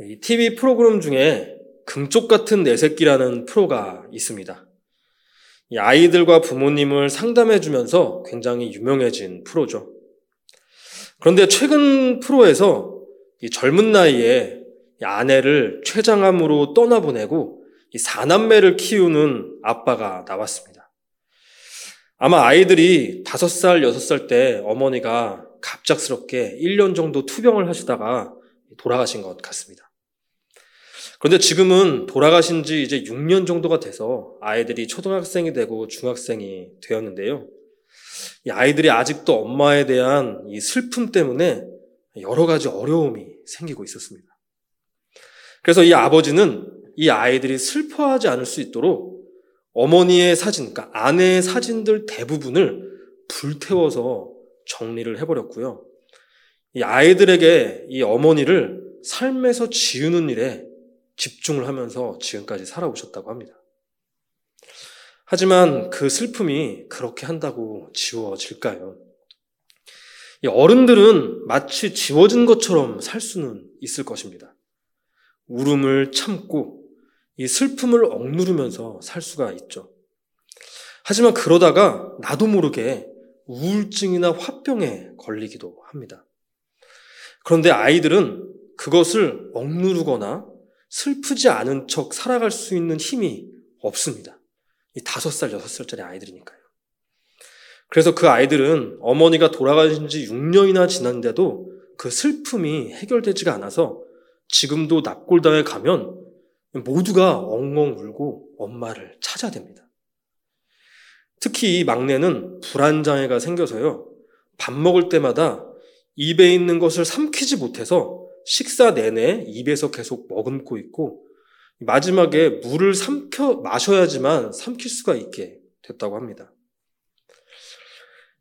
이 TV 프로그램 중에 금쪽 같은 내 새끼라는 프로가 있습니다. 이 아이들과 부모님을 상담해 주면서 굉장히 유명해진 프로죠. 그런데 최근 프로에서 이 젊은 나이에 아내를 췌장암으로 떠나보내고 이 사남매를 키우는 아빠가 나왔습니다. 아마 아이들이 5살, 6살 때 어머니가 갑작스럽게 1년 정도 투병을 하시다가 돌아가신 것 같습니다. 그런데 지금은 돌아가신 지 이제 6년 정도가 돼서 아이들이 초등학생이 되고 중학생이 되었는데요. 이 아이들이 아직도 엄마에 대한 이 슬픔 때문에 여러 가지 어려움이 생기고 있었습니다. 그래서 이 아버지는 이 아이들이 슬퍼하지 않을 수 있도록 어머니의 사진, 그러니까 아내의 사진들 대부분을 불태워서 정리를 해버렸고요. 이 아이들에게 이 어머니를 삶에서 지우는 일에 집중을 하면서 지금까지 살아오셨다고 합니다. 하지만 그 슬픔이 그렇게 한다고 지워질까요? 이 어른들은 마치 지워진 것처럼 살 수는 있을 것입니다. 울음을 참고 이 슬픔을 억누르면서 살 수가 있죠. 하지만 그러다가 나도 모르게 우울증이나 화병에 걸리기도 합니다. 그런데 아이들은 그것을 억누르거나 슬프지 않은 척 살아갈 수 있는 힘이 없습니다. 이 다섯 살, 여섯 살짜리 아이들이니까요. 그래서 그 아이들은 어머니가 돌아가신 지 6년이나 지났는데도 그 슬픔이 해결되지가 않아서 지금도 납골당에 가면 모두가 엉엉 울고 엄마를 찾아댑니다. 특히 이 막내는 불안장애가 생겨서요. 밥 먹을 때마다 입에 있는 것을 삼키지 못해서 식사 내내 입에서 계속 머금고 있고 마지막에 물을 삼켜 마셔야지만 삼킬 수가 있게 됐다고 합니다.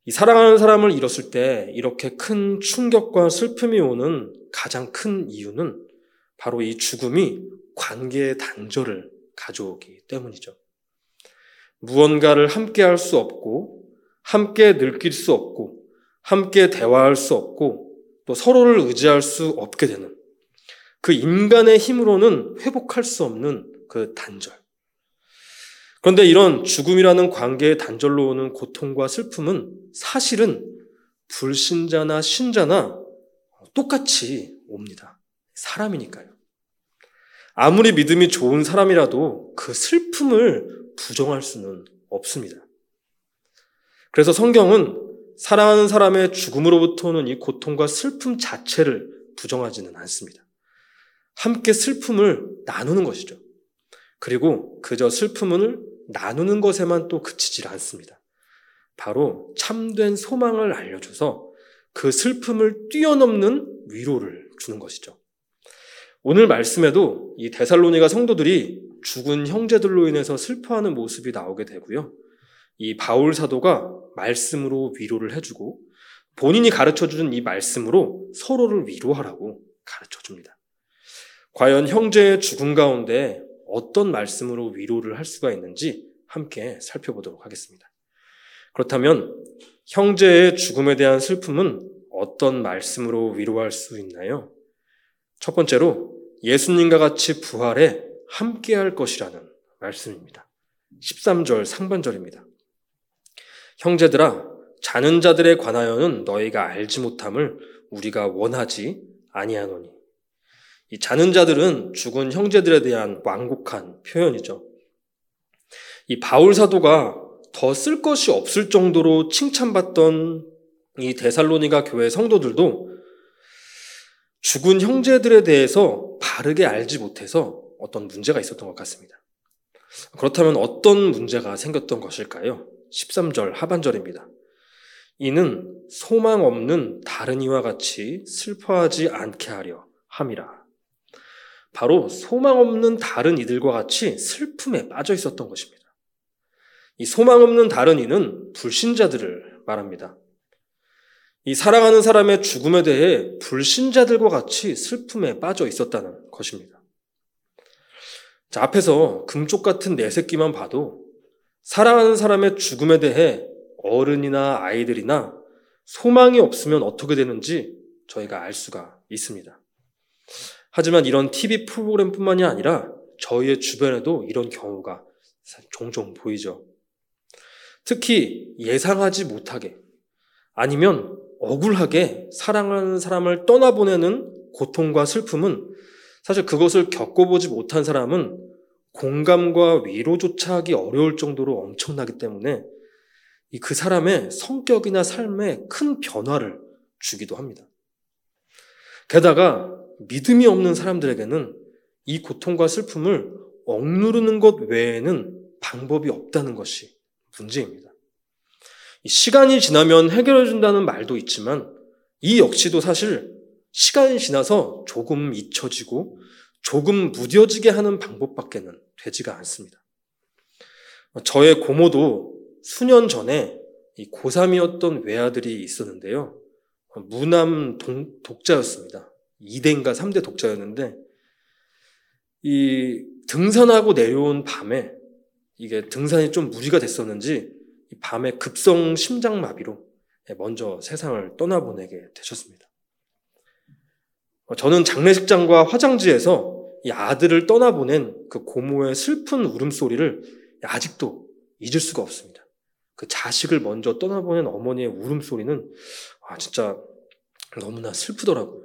이 사랑하는 사람을 잃었을 때 이렇게 큰 충격과 슬픔이 오는 가장 큰 이유는 바로 이 죽음이 관계의 단절을 가져오기 때문이죠. 무언가를 함께 할 수 없고, 함께 느낄 수 없고, 함께 대화할 수 없고, 또 서로를 의지할 수 없게 되는 그 인간의 힘으로는 회복할 수 없는 그 단절. 그런데 이런 죽음이라는 관계의 단절로 오는 고통과 슬픔은 사실은 불신자나 신자나 똑같이 옵니다. 사람이니까요. 아무리 믿음이 좋은 사람이라도 그 슬픔을 부정할 수는 없습니다. 그래서 성경은 사랑하는 사람의 죽음으로부터 오는 이 고통과 슬픔 자체를 부정하지는 않습니다. 함께 슬픔을 나누는 것이죠. 그리고 그저 슬픔을 나누는 것에만 또 그치질 않습니다. 바로 참된 소망을 알려줘서 그 슬픔을 뛰어넘는 위로를 주는 것이죠. 오늘 말씀에도 이 데살로니가 성도들이 죽은 형제들로 인해서 슬퍼하는 모습이 나오게 되고요. 이 바울 사도가 말씀으로 위로를 해주고 본인이 가르쳐 주는 이 말씀으로 서로를 위로하라고 가르쳐 줍니다. 과연 형제의 죽음 가운데 어떤 말씀으로 위로를 할 수가 있는지 함께 살펴보도록 하겠습니다. 그렇다면 형제의 죽음에 대한 슬픔은 어떤 말씀으로 위로할 수 있나요? 첫 번째로 예수님과 같이 부활에 함께할 것이라는 말씀입니다. 13절 상반절입니다. 형제들아 자는 자들에 관하여는 너희가 알지 못함을 우리가 원하지 아니하노니 이 자는 자들은 죽은 형제들에 대한 완곡한 표현이죠. 이 바울 사도가 더 쓸 것이 없을 정도로 칭찬받던 이 데살로니가 교회 성도들도 죽은 형제들에 대해서 바르게 알지 못해서 어떤 문제가 있었던 것 같습니다. 그렇다면 어떤 문제가 생겼던 것일까요? 13절 하반절입니다. 이는 소망 없는 다른 이와 같이 슬퍼하지 않게 하려 함이라. 바로 소망 없는 다른 이들과 같이 슬픔에 빠져 있었던 것입니다. 이 소망 없는 다른 이는 불신자들을 말합니다. 이 사랑하는 사람의 죽음에 대해 불신자들과 같이 슬픔에 빠져 있었다는 것입니다. 자, 앞에서 금쪽 같은 내 새끼만 봐도 사랑하는 사람의 죽음에 대해 어른이나 아이들이나 소망이 없으면 어떻게 되는지 저희가 알 수가 있습니다. 하지만 이런 TV 프로그램뿐만이 아니라 저희의 주변에도 이런 경우가 종종 보이죠. 특히 예상하지 못하게 아니면 억울하게 사랑하는 사람을 떠나보내는 고통과 슬픔은 사실 그것을 겪어보지 못한 사람은 공감과 위로조차 하기 어려울 정도로 엄청나기 때문에 그 사람의 성격이나 삶에 큰 변화를 주기도 합니다. 게다가 믿음이 없는 사람들에게는 이 고통과 슬픔을 억누르는 것 외에는 방법이 없다는 것이 문제입니다. 시간이 지나면 해결해 준다는 말도 있지만 이 역시도 사실 시간이 지나서 조금 잊혀지고 조금 무뎌지게 하는 방법밖에는 되지가 않습니다. 저의 고모도 수년 전에 고3이었던 외아들이 있었는데요. 무남 독자였습니다. 2대인가 3대 독자였는데, 이 등산하고 내려온 밤에 이게 등산이 좀 무리가 됐었는지 밤에 급성 심장마비로 먼저 세상을 떠나보내게 되셨습니다. 저는 장례식장과 화장지에서 이 아들을 떠나보낸 그 고모의 슬픈 울음소리를 아직도 잊을 수가 없습니다. 그 자식을 먼저 떠나보낸 어머니의 울음소리는 아, 진짜 너무나 슬프더라고요.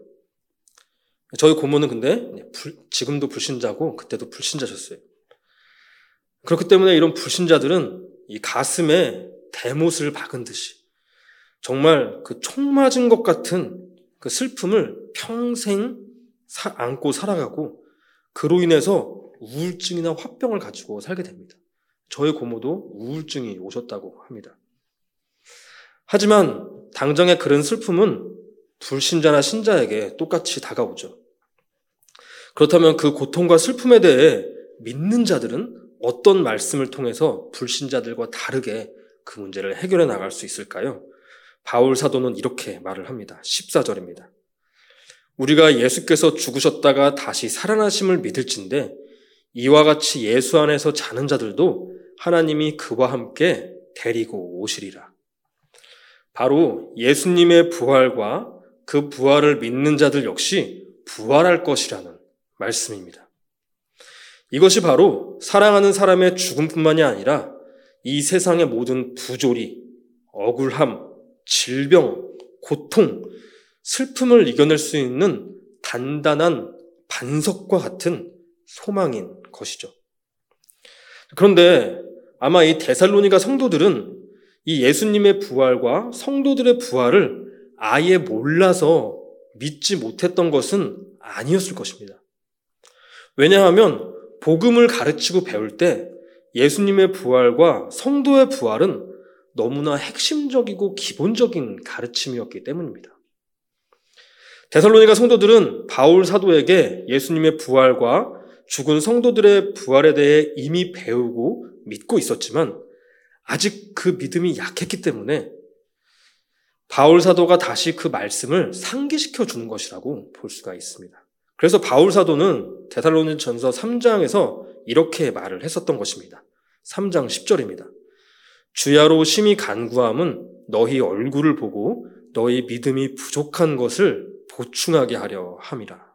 저희 고모는 근데 지금도 불신자고 그때도 불신자셨어요. 그렇기 때문에 이런 불신자들은 이 가슴에 대못을 박은 듯이 정말 그 총 맞은 것 같은 그 슬픔을 평생 사, 안고 살아가고 그로 인해서 우울증이나 화병을 가지고 살게 됩니다. 저희 고모도 우울증이 오셨다고 합니다. 하지만 당장의 그런 슬픔은 불신자나 신자에게 똑같이 다가오죠. 그렇다면 그 고통과 슬픔에 대해 믿는 자들은 어떤 말씀을 통해서 불신자들과 다르게 그 문제를 해결해 나갈 수 있을까요? 바울 사도는 이렇게 말을 합니다. 14절입니다. 우리가 예수께서 죽으셨다가 다시 살아나심을 믿을진데 이와 같이 예수 안에서 자는 자들도 하나님이 그와 함께 데리고 오시리라. 바로 예수님의 부활과 그 부활을 믿는 자들 역시 부활할 것이라는 말씀입니다. 이것이 바로 사랑하는 사람의 죽음뿐만이 아니라 이 세상의 모든 부조리, 억울함, 질병, 고통, 슬픔을 이겨낼 수 있는 단단한 반석과 같은 소망인 것이죠. 그런데 아마 이 데살로니가 성도들은 이 예수님의 부활과 성도들의 부활을 아예 몰라서 믿지 못했던 것은 아니었을 것입니다. 왜냐하면 복음을 가르치고 배울 때 예수님의 부활과 성도의 부활은 너무나 핵심적이고 기본적인 가르침이었기 때문입니다. 데살로니가 성도들은 바울 사도에게 예수님의 부활과 죽은 성도들의 부활에 대해 이미 배우고 믿고 있었지만 아직 그 믿음이 약했기 때문에 바울 사도가 다시 그 말씀을 상기시켜 주는 것이라고 볼 수가 있습니다. 그래서 바울 사도는 데살로니 전서 3장에서 이렇게 말을 했었던 것입니다. 3장 10절입니다. 주야로 심히 간구함은 너희 얼굴을 보고 너희 믿음이 부족한 것을 보충하게 하려 함이라.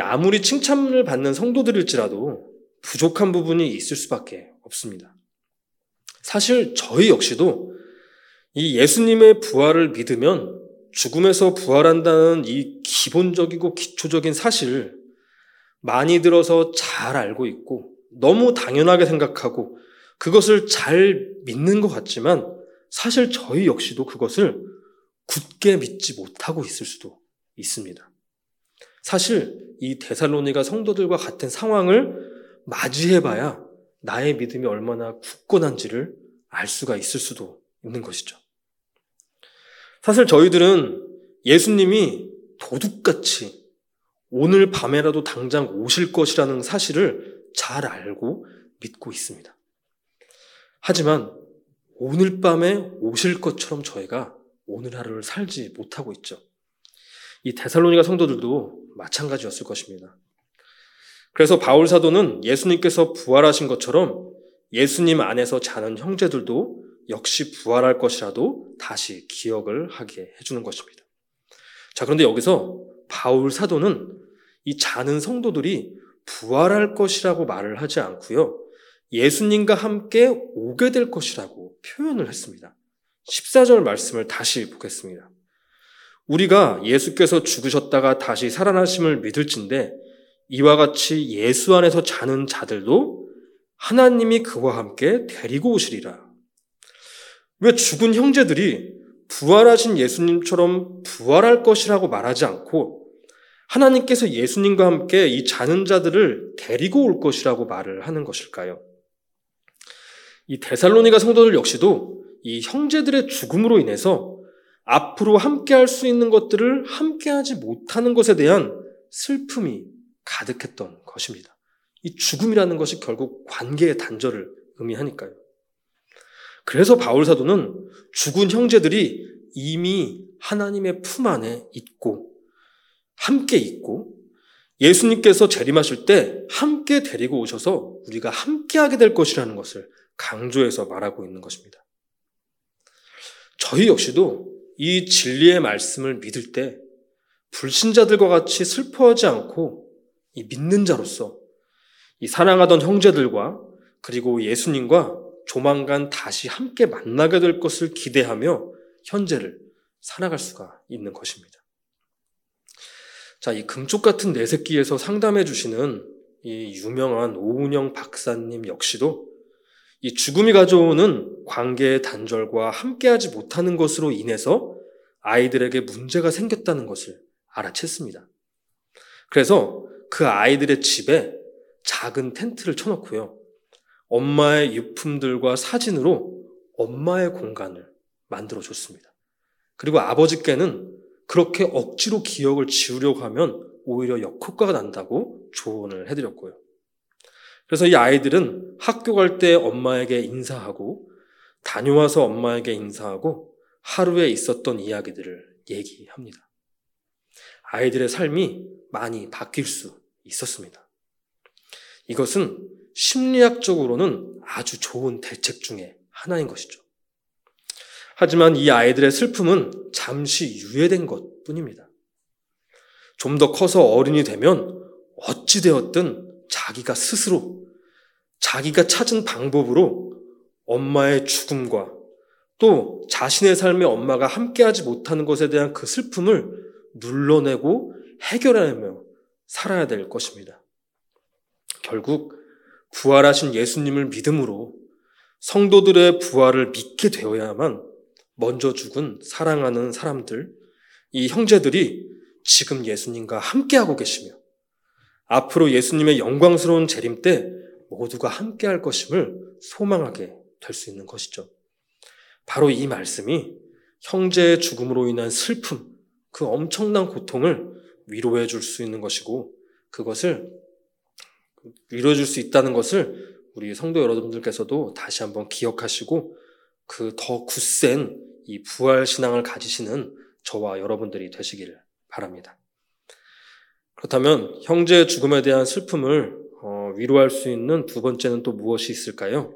아무리 칭찬을 받는 성도들일지라도 부족한 부분이 있을 수밖에 없습니다. 사실 저희 역시도 이 예수님의 부활을 믿으면 죽음에서 부활한다는 이 기본적이고 기초적인 사실을 많이 들어서 잘 알고 있고 너무 당연하게 생각하고 그것을 잘 믿는 것 같지만 사실 저희 역시도 그것을 굳게 믿지 못하고 있을 수도 있습니다. 사실 이 데살로니가 성도들과 같은 상황을 맞이해봐야 나의 믿음이 얼마나 굳건한지를 알 수가 있을 수도 있는 것이죠. 사실 저희들은 예수님이 도둑같이 오늘 밤에라도 당장 오실 것이라는 사실을 잘 알고 믿고 있습니다. 하지만 오늘 밤에 오실 것처럼 저희가 오늘 하루를 살지 못하고 있죠. 이 데살로니가 성도들도 마찬가지였을 것입니다. 그래서 바울 사도는 예수님께서 부활하신 것처럼 예수님 안에서 자는 형제들도 역시 부활할 것이라도 다시 기억을 하게 해주는 것입니다. 자, 그런데 여기서 바울 사도는 이 자는 성도들이 부활할 것이라고 말을 하지 않고요. 예수님과 함께 오게 될 것이라고 표현을 했습니다. 14절 말씀을 다시 보겠습니다. 우리가 예수께서 죽으셨다가 다시 살아나심을 믿을진데 이와 같이 예수 안에서 자는 자들도 하나님이 그와 함께 데리고 오시리라. 왜 죽은 형제들이 부활하신 예수님처럼 부활할 것이라고 말하지 않고 하나님께서 예수님과 함께 이 자는 자들을 데리고 올 것이라고 말을 하는 것일까요? 이 데살로니가 성도들 역시도 이 형제들의 죽음으로 인해서 앞으로 함께 할 수 있는 것들을 함께 하지 못하는 것에 대한 슬픔이 가득했던 것입니다. 이 죽음이라는 것이 결국 관계의 단절을 의미하니까요. 그래서 바울 사도는 죽은 형제들이 이미 하나님의 품 안에 있고 함께 있고 예수님께서 재림하실 때 함께 데리고 오셔서 우리가 함께 하게 될 것이라는 것을 강조해서 말하고 있는 것입니다. 저희 역시도 이 진리의 말씀을 믿을 때 불신자들과 같이 슬퍼하지 않고 이 믿는 자로서 이 사랑하던 형제들과 그리고 예수님과 조만간 다시 함께 만나게 될 것을 기대하며 현재를 살아갈 수가 있는 것입니다. 자, 이 금쪽 같은 내 새끼에서 상담해 주시는 이 유명한 오은영 박사님 역시도 이 죽음이 가져오는 관계의 단절과 함께하지 못하는 것으로 인해서 아이들에게 문제가 생겼다는 것을 알아챘습니다. 그래서 그 아이들의 집에 작은 텐트를 쳐놓고요. 엄마의 유품들과 사진으로 엄마의 공간을 만들어 줬습니다. 그리고 아버지께는 그렇게 억지로 기억을 지우려고 하면 오히려 역효과가 난다고 조언을 해드렸고요. 그래서 이 아이들은 학교 갈 때 엄마에게 인사하고 다녀와서 엄마에게 인사하고 하루에 있었던 이야기들을 얘기합니다. 아이들의 삶이 많이 바뀔 수 있었습니다. 이것은 심리학적으로는 아주 좋은 대책 중에 하나인 것이죠. 하지만 이 아이들의 슬픔은 잠시 유예된 것 뿐입니다. 좀 더 커서 어른이 되면 어찌되었든 자기가 스스로 자기가 찾은 방법으로 엄마의 죽음과 또 자신의 삶에 엄마가 함께하지 못하는 것에 대한 그 슬픔을 눌러내고 해결하며 살아야 될 것입니다. 결국 부활하신 예수님을 믿음으로 성도들의 부활을 믿게 되어야만 먼저 죽은 사랑하는 사람들, 이 형제들이 지금 예수님과 함께하고 계시며 앞으로 예수님의 영광스러운 재림 때 모두가 함께 할 것임을 소망하게 될 수 있는 것이죠. 바로 이 말씀이 형제의 죽음으로 인한 슬픔, 그 엄청난 고통을 위로해 줄 수 있는 것이고 그것을 위로해 줄 수 있다는 것을 우리 성도 여러분들께서도 다시 한번 기억하시고 그 더 굳센 이 부활 신앙을 가지시는 저와 여러분들이 되시기를 바랍니다. 그렇다면 형제의 죽음에 대한 슬픔을 어, 위로할 수 있는 두 번째는 또 무엇이 있을까요?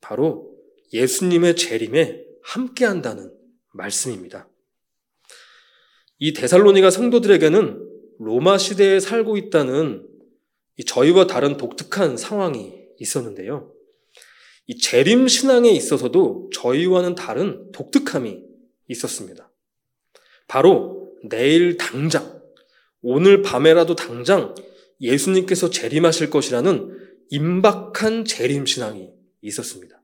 바로 예수님의 재림에 함께한다는 말씀입니다. 이 데살로니가 성도들에게는 로마 시대에 살고 있다는 저희와 다른 독특한 상황이 있었는데요. 이 재림 신앙에 있어서도 저희와는 다른 독특함이 있었습니다. 바로 내일 당장, 오늘 밤에라도 당장 예수님께서 재림하실 것이라는 임박한 재림 신앙이 있었습니다.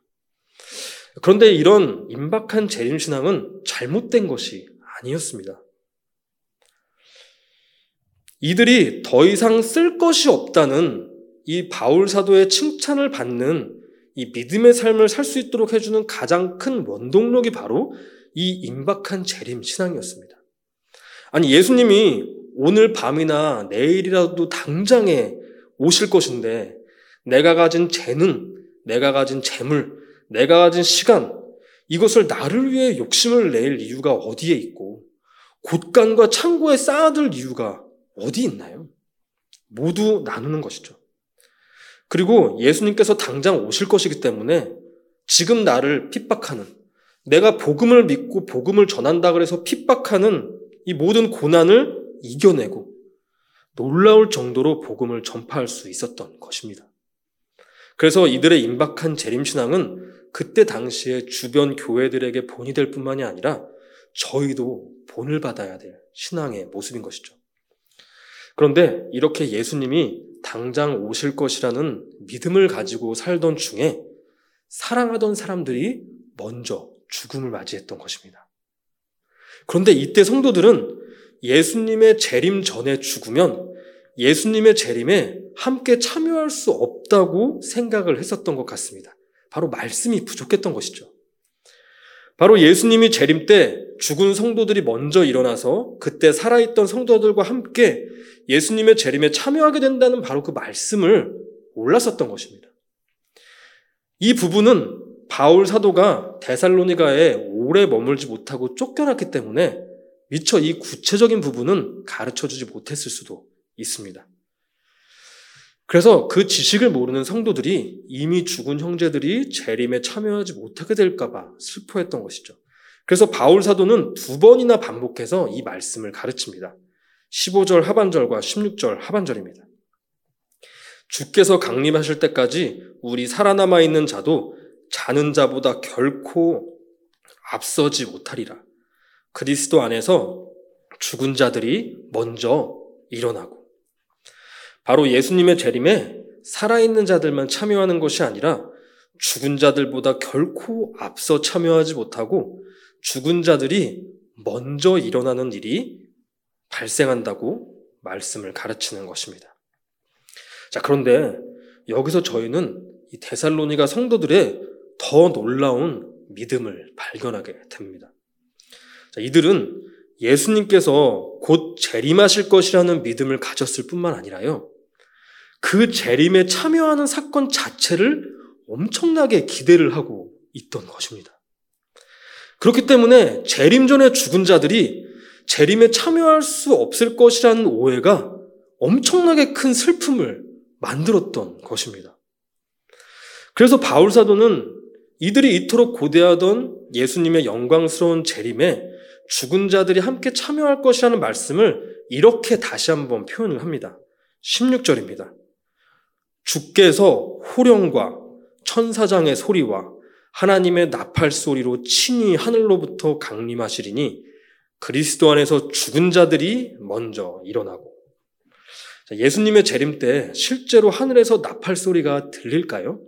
그런데 이런 임박한 재림 신앙은 잘못된 것이 아니었습니다. 이들이 더 이상 쓸 것이 없다는 이 바울 사도의 칭찬을 받는 이 믿음의 삶을 살 수 있도록 해주는 가장 큰 원동력이 바로 이 임박한 재림 신앙이었습니다. 아니, 예수님이 오늘 밤이나 내일이라도 당장에 오실 것인데 내가 가진 재능, 내가 가진 재물, 내가 가진 시간, 이것을 나를 위해 욕심을 낼 이유가 어디에 있고 곳간과 창고에 쌓아둘 이유가 어디 있나요? 모두 나누는 것이죠. 그리고 예수님께서 당장 오실 것이기 때문에 지금 나를 핍박하는 내가 복음을 믿고 복음을 전한다 그래서 핍박하는 이 모든 고난을 이겨내고 놀라울 정도로 복음을 전파할 수 있었던 것입니다. 그래서 이들의 임박한 재림신앙은 그때 당시에 주변 교회들에게 본이 될 뿐만이 아니라 저희도 본을 받아야 될 신앙의 모습인 것이죠. 그런데 이렇게 예수님이 당장 오실 것이라는 믿음을 가지고 살던 중에 사랑하던 사람들이 먼저 죽음을 맞이했던 것입니다. 그런데 이때 성도들은 예수님의 재림 전에 죽으면 예수님의 재림에 함께 참여할 수 없다고 생각을 했었던 것 같습니다. 바로 말씀이 부족했던 것이죠. 바로 예수님이 재림 때 죽은 성도들이 먼저 일어나서 그때 살아있던 성도들과 함께 예수님의 재림에 참여하게 된다는 바로 그 말씀을 몰랐었던 것입니다. 이 부분은 바울 사도가 데살로니가에 오래 머물지 못하고 쫓겨났기 때문에 미처 이 구체적인 부분은 가르쳐 주지 못했을 수도 있습니다. 그래서 그 지식을 모르는 성도들이 이미 죽은 형제들이 재림에 참여하지 못하게 될까봐 슬퍼했던 것이죠. 그래서 바울 사도는 두 번이나 반복해서 이 말씀을 가르칩니다. 15절 하반절과 16절 하반절입니다. 주께서 강림하실 때까지 우리 살아남아 있는 자도 자는 자보다 결코 앞서지 못하리라. 그리스도 안에서 죽은 자들이 먼저 일어나고 바로 예수님의 재림에 살아있는 자들만 참여하는 것이 아니라 죽은 자들보다 결코 앞서 참여하지 못하고 죽은 자들이 먼저 일어나는 일이 발생한다고 말씀을 가르치는 것입니다. 자, 그런데 여기서 저희는 이 데살로니가 성도들의 더 놀라운 믿음을 발견하게 됩니다. 자, 이들은 예수님께서 곧 재림하실 것이라는 믿음을 가졌을 뿐만 아니라요. 그 재림에 참여하는 사건 자체를 엄청나게 기대를 하고 있던 것입니다. 그렇기 때문에 재림 전에 죽은 자들이 재림에 참여할 수 없을 것이라는 오해가 엄청나게 큰 슬픔을 만들었던 것입니다. 그래서 바울 사도는 이들이 이토록 고대하던 예수님의 영광스러운 재림에 죽은 자들이 함께 참여할 것이라는 말씀을 이렇게 다시 한번 표현을 합니다. 16절입니다. 주께서 호령과 천사장의 소리와 하나님의 나팔 소리로 친히 하늘로부터 강림하시리니 그리스도 안에서 죽은 자들이 먼저 일어나고 예수님의 재림 때 실제로 하늘에서 나팔 소리가 들릴까요?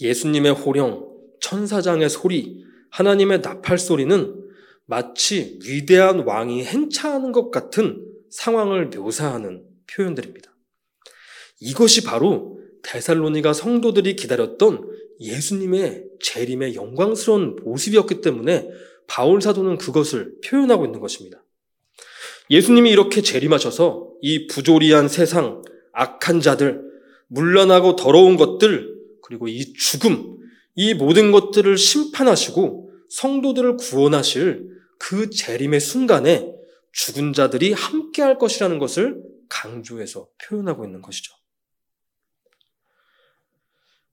예수님의 호령, 천사장의 소리, 하나님의 나팔 소리는 마치 위대한 왕이 행차하는 것 같은 상황을 묘사하는 표현들입니다. 이것이 바로 데살로니가 성도들이 기다렸던 예수님의 재림의 영광스러운 모습이었기 때문에 바울 사도는 그것을 표현하고 있는 것입니다. 예수님이 이렇게 재림하셔서 이 부조리한 세상, 악한 자들, 물러나고 더러운 것들, 그리고 이 죽음, 이 모든 것들을 심판하시고 성도들을 구원하실 그 재림의 순간에 죽은 자들이 함께 할 것이라는 것을 강조해서 표현하고 있는 것이죠.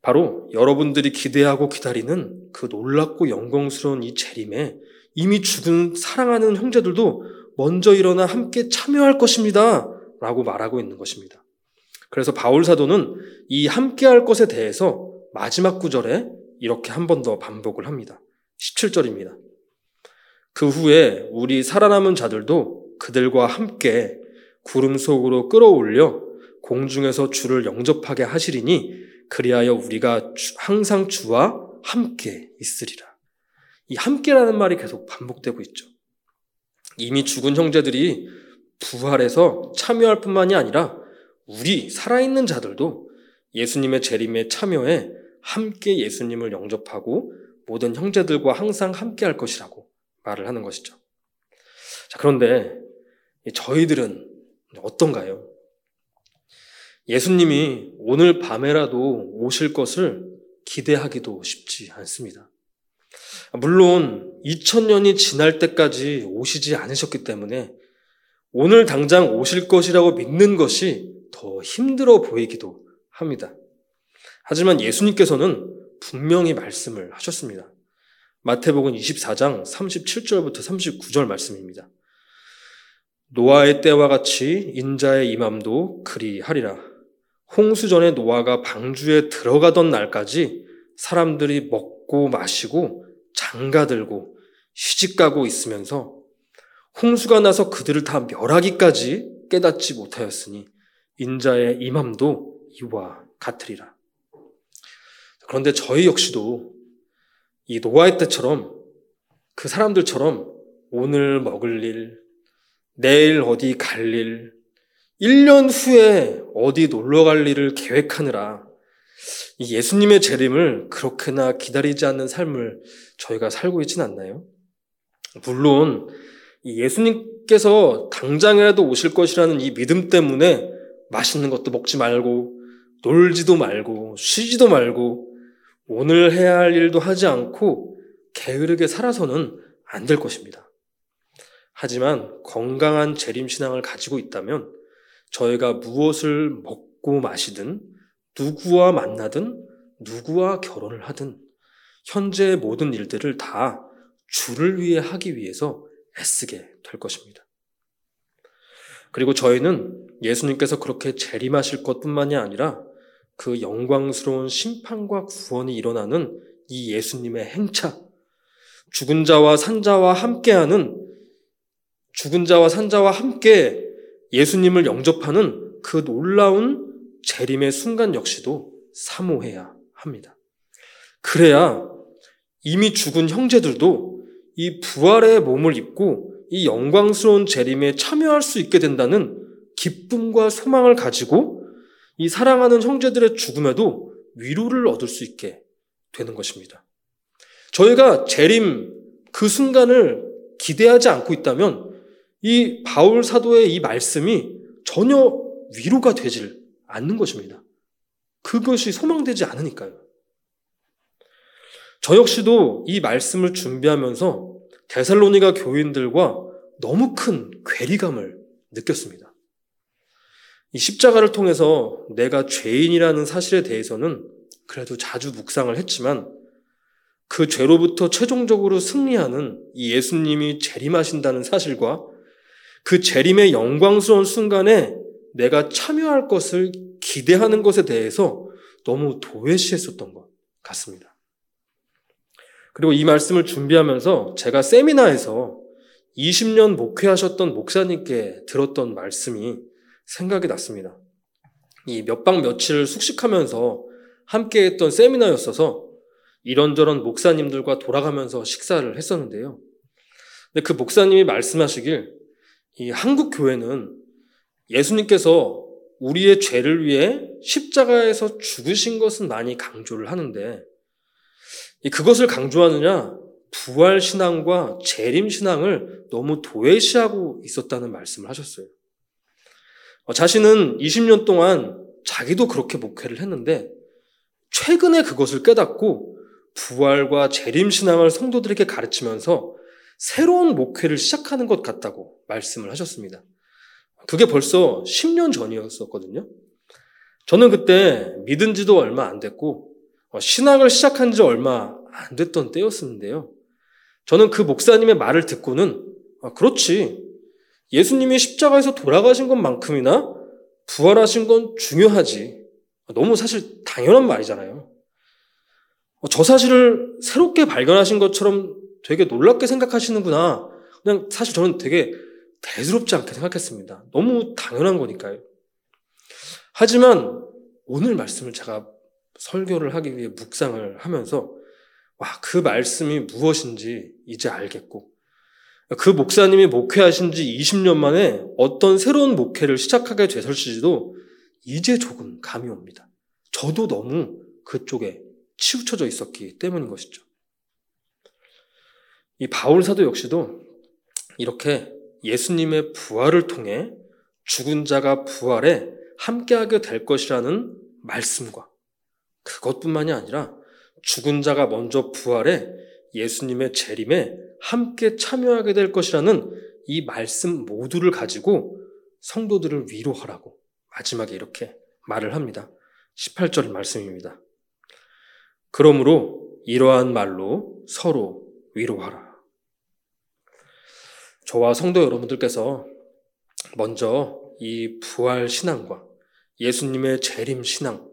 바로 여러분들이 기대하고 기다리는 그 놀랍고 영광스러운 이 재림에 이미 죽은 사랑하는 형제들도 먼저 일어나 함께 참여할 것입니다. 라고 말하고 있는 것입니다. 그래서 바울 사도는 이 함께 할 것에 대해서 마지막 구절에 이렇게 한 번 더 반복을 합니다. 17절입니다. 그 후에 우리 살아남은 자들도 그들과 함께 구름 속으로 끌어올려 공중에서 주를 영접하게 하시리니 그리하여 우리가 항상 주와 함께 있으리라. 이 함께라는 말이 계속 반복되고 있죠. 이미 죽은 형제들이 부활해서 참여할 뿐만이 아니라 우리 살아있는 자들도 예수님의 재림에 참여해 함께 예수님을 영접하고 모든 형제들과 항상 함께 할 것이라고 말을 하는 것이죠. 자, 그런데 저희들은 어떤가요? 예수님이 오늘 밤에라도 오실 것을 기대하기도 쉽지 않습니다. 물론 2000년이 지날 때까지 오시지 않으셨기 때문에 오늘 당장 오실 것이라고 믿는 것이 더 힘들어 보이기도 합니다. 하지만 예수님께서는 분명히 말씀을 하셨습니다. 마태복음 24장 37절부터 39절 말씀입니다. 노아의 때와 같이 인자의 임함도 그리하리라. 홍수 전에 노아가 방주에 들어가던 날까지 사람들이 먹고 마시고 장가들고 시집가고 있으면서 홍수가 나서 그들을 다 멸하기까지 깨닫지 못하였으니 인자의 임함도 이와 같으리라. 그런데 저희 역시도 이 노아의 때처럼 그 사람들처럼 오늘 먹을 일, 내일 어디 갈 일, 1년 후에 어디 놀러 갈 일을 계획하느라 예수님의 재림을 그렇게나 기다리지 않는 삶을 저희가 살고 있진 않나요? 물론 예수님께서 당장이라도 오실 것이라는 이 믿음 때문에 맛있는 것도 먹지 말고 놀지도 말고 쉬지도 말고 오늘 해야 할 일도 하지 않고 게으르게 살아서는 안 될 것입니다. 하지만 건강한 재림신앙을 가지고 있다면 저희가 무엇을 먹고 마시든 누구와 만나든 누구와 결혼을 하든 현재의 모든 일들을 다 주를 위해 하기 위해서 애쓰게 될 것입니다. 그리고 저희는 예수님께서 그렇게 재림하실 것 뿐만이 아니라 그 영광스러운 심판과 구원이 일어나는 이 예수님의 행차, 죽은 자와 산자와 함께하는 죽은 자와 산자와 함께 예수님을 영접하는 그 놀라운 재림의 순간 역시도 사모해야 합니다. 그래야 이미 죽은 형제들도 이 부활의 몸을 입고 이 영광스러운 재림에 참여할 수 있게 된다는 기쁨과 소망을 가지고 이 사랑하는 형제들의 죽음에도 위로를 얻을 수 있게 되는 것입니다. 저희가 재림 그 순간을 기대하지 않고 있다면 이 바울 사도의 이 말씀이 전혀 위로가 되질 않는 것입니다. 그것이 소망되지 않으니까요. 저 역시도 이 말씀을 준비하면서 데살로니가 교인들과 너무 큰 괴리감을 느꼈습니다. 이 십자가를 통해서 내가 죄인이라는 사실에 대해서는 그래도 자주 묵상을 했지만 그 죄로부터 최종적으로 승리하는 이 예수님이 재림하신다는 사실과 그 재림의 영광스러운 순간에 내가 참여할 것을 기대하는 것에 대해서 너무 도외시했었던 것 같습니다. 그리고 이 말씀을 준비하면서 제가 세미나에서 20년 목회하셨던 목사님께 들었던 말씀이 생각이 났습니다. 이 몇 박 며칠 숙식하면서 함께 했던 세미나였어서 이런저런 목사님들과 돌아가면서 식사를 했었는데요. 근데 그 목사님이 말씀하시길 이 한국 교회는 예수님께서 우리의 죄를 위해 십자가에서 죽으신 것은 많이 강조를 하는데 그것을 강조하느냐 부활 신앙과 재림 신앙을 너무 도외시하고 있었다는 말씀을 하셨어요. 어, 자신은 20년 동안 자기도 그렇게 목회를 했는데 최근에 그것을 깨닫고 부활과 재림 신앙을 성도들에게 가르치면서 새로운 목회를 시작하는 것 같다고 말씀을 하셨습니다. 그게 벌써 10년 전이었었거든요. 저는 그때 믿은 지도 얼마 안 됐고, 어, 신앙을 시작한 지 얼마 안 됐던 때였었는데요. 저는 그 목사님의 말을 듣고는, 아, 그렇지. 예수님이 십자가에서 돌아가신 것만큼이나 부활하신 건 중요하지. 너무 사실 당연한 말이잖아요. 어, 저 사실을 새롭게 발견하신 것처럼 되게 놀랍게 생각하시는구나. 그냥 사실 저는 되게 대수롭지 않게 생각했습니다. 너무 당연한 거니까요. 하지만 오늘 말씀을 제가 설교를 하기 위해 묵상을 하면서 와, 그 말씀이 무엇인지 이제 알겠고 그 목사님이 목회하신 지 20년 만에 어떤 새로운 목회를 시작하게 되설지도 이제 조금 감이 옵니다. 저도 너무 그쪽에 치우쳐져 있었기 때문인 것이죠. 이 바울 사도 역시도 이렇게 예수님의 부활을 통해 죽은 자가 부활에 함께하게 될 것이라는 말씀과 그것뿐만이 아니라 죽은 자가 먼저 부활해 예수님의 재림에 함께 참여하게 될 것이라는 이 말씀 모두를 가지고 성도들을 위로하라고 마지막에 이렇게 말을 합니다. 18절 말씀입니다. 그러므로 이러한 말로 서로 위로하라. 저와 성도 여러분들께서 먼저 이 부활 신앙과 예수님의 재림 신앙,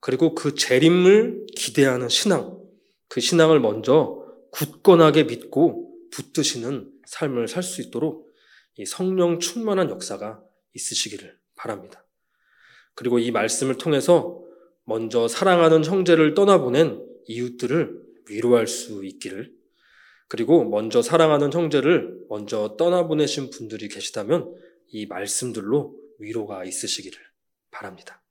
그리고 그 재림을 기대하는 신앙, 그 신앙을 먼저 굳건하게 믿고 붙드시는 삶을 살 수 있도록 이 성령 충만한 역사가 있으시기를 바랍니다. 그리고 이 말씀을 통해서 먼저 사랑하는 형제를 떠나보낸 이웃들을 위로할 수 있기를 그리고 먼저 사랑하는 형제를 먼저 떠나보내신 분들이 계시다면 이 말씀들로 위로가 있으시기를 바랍니다.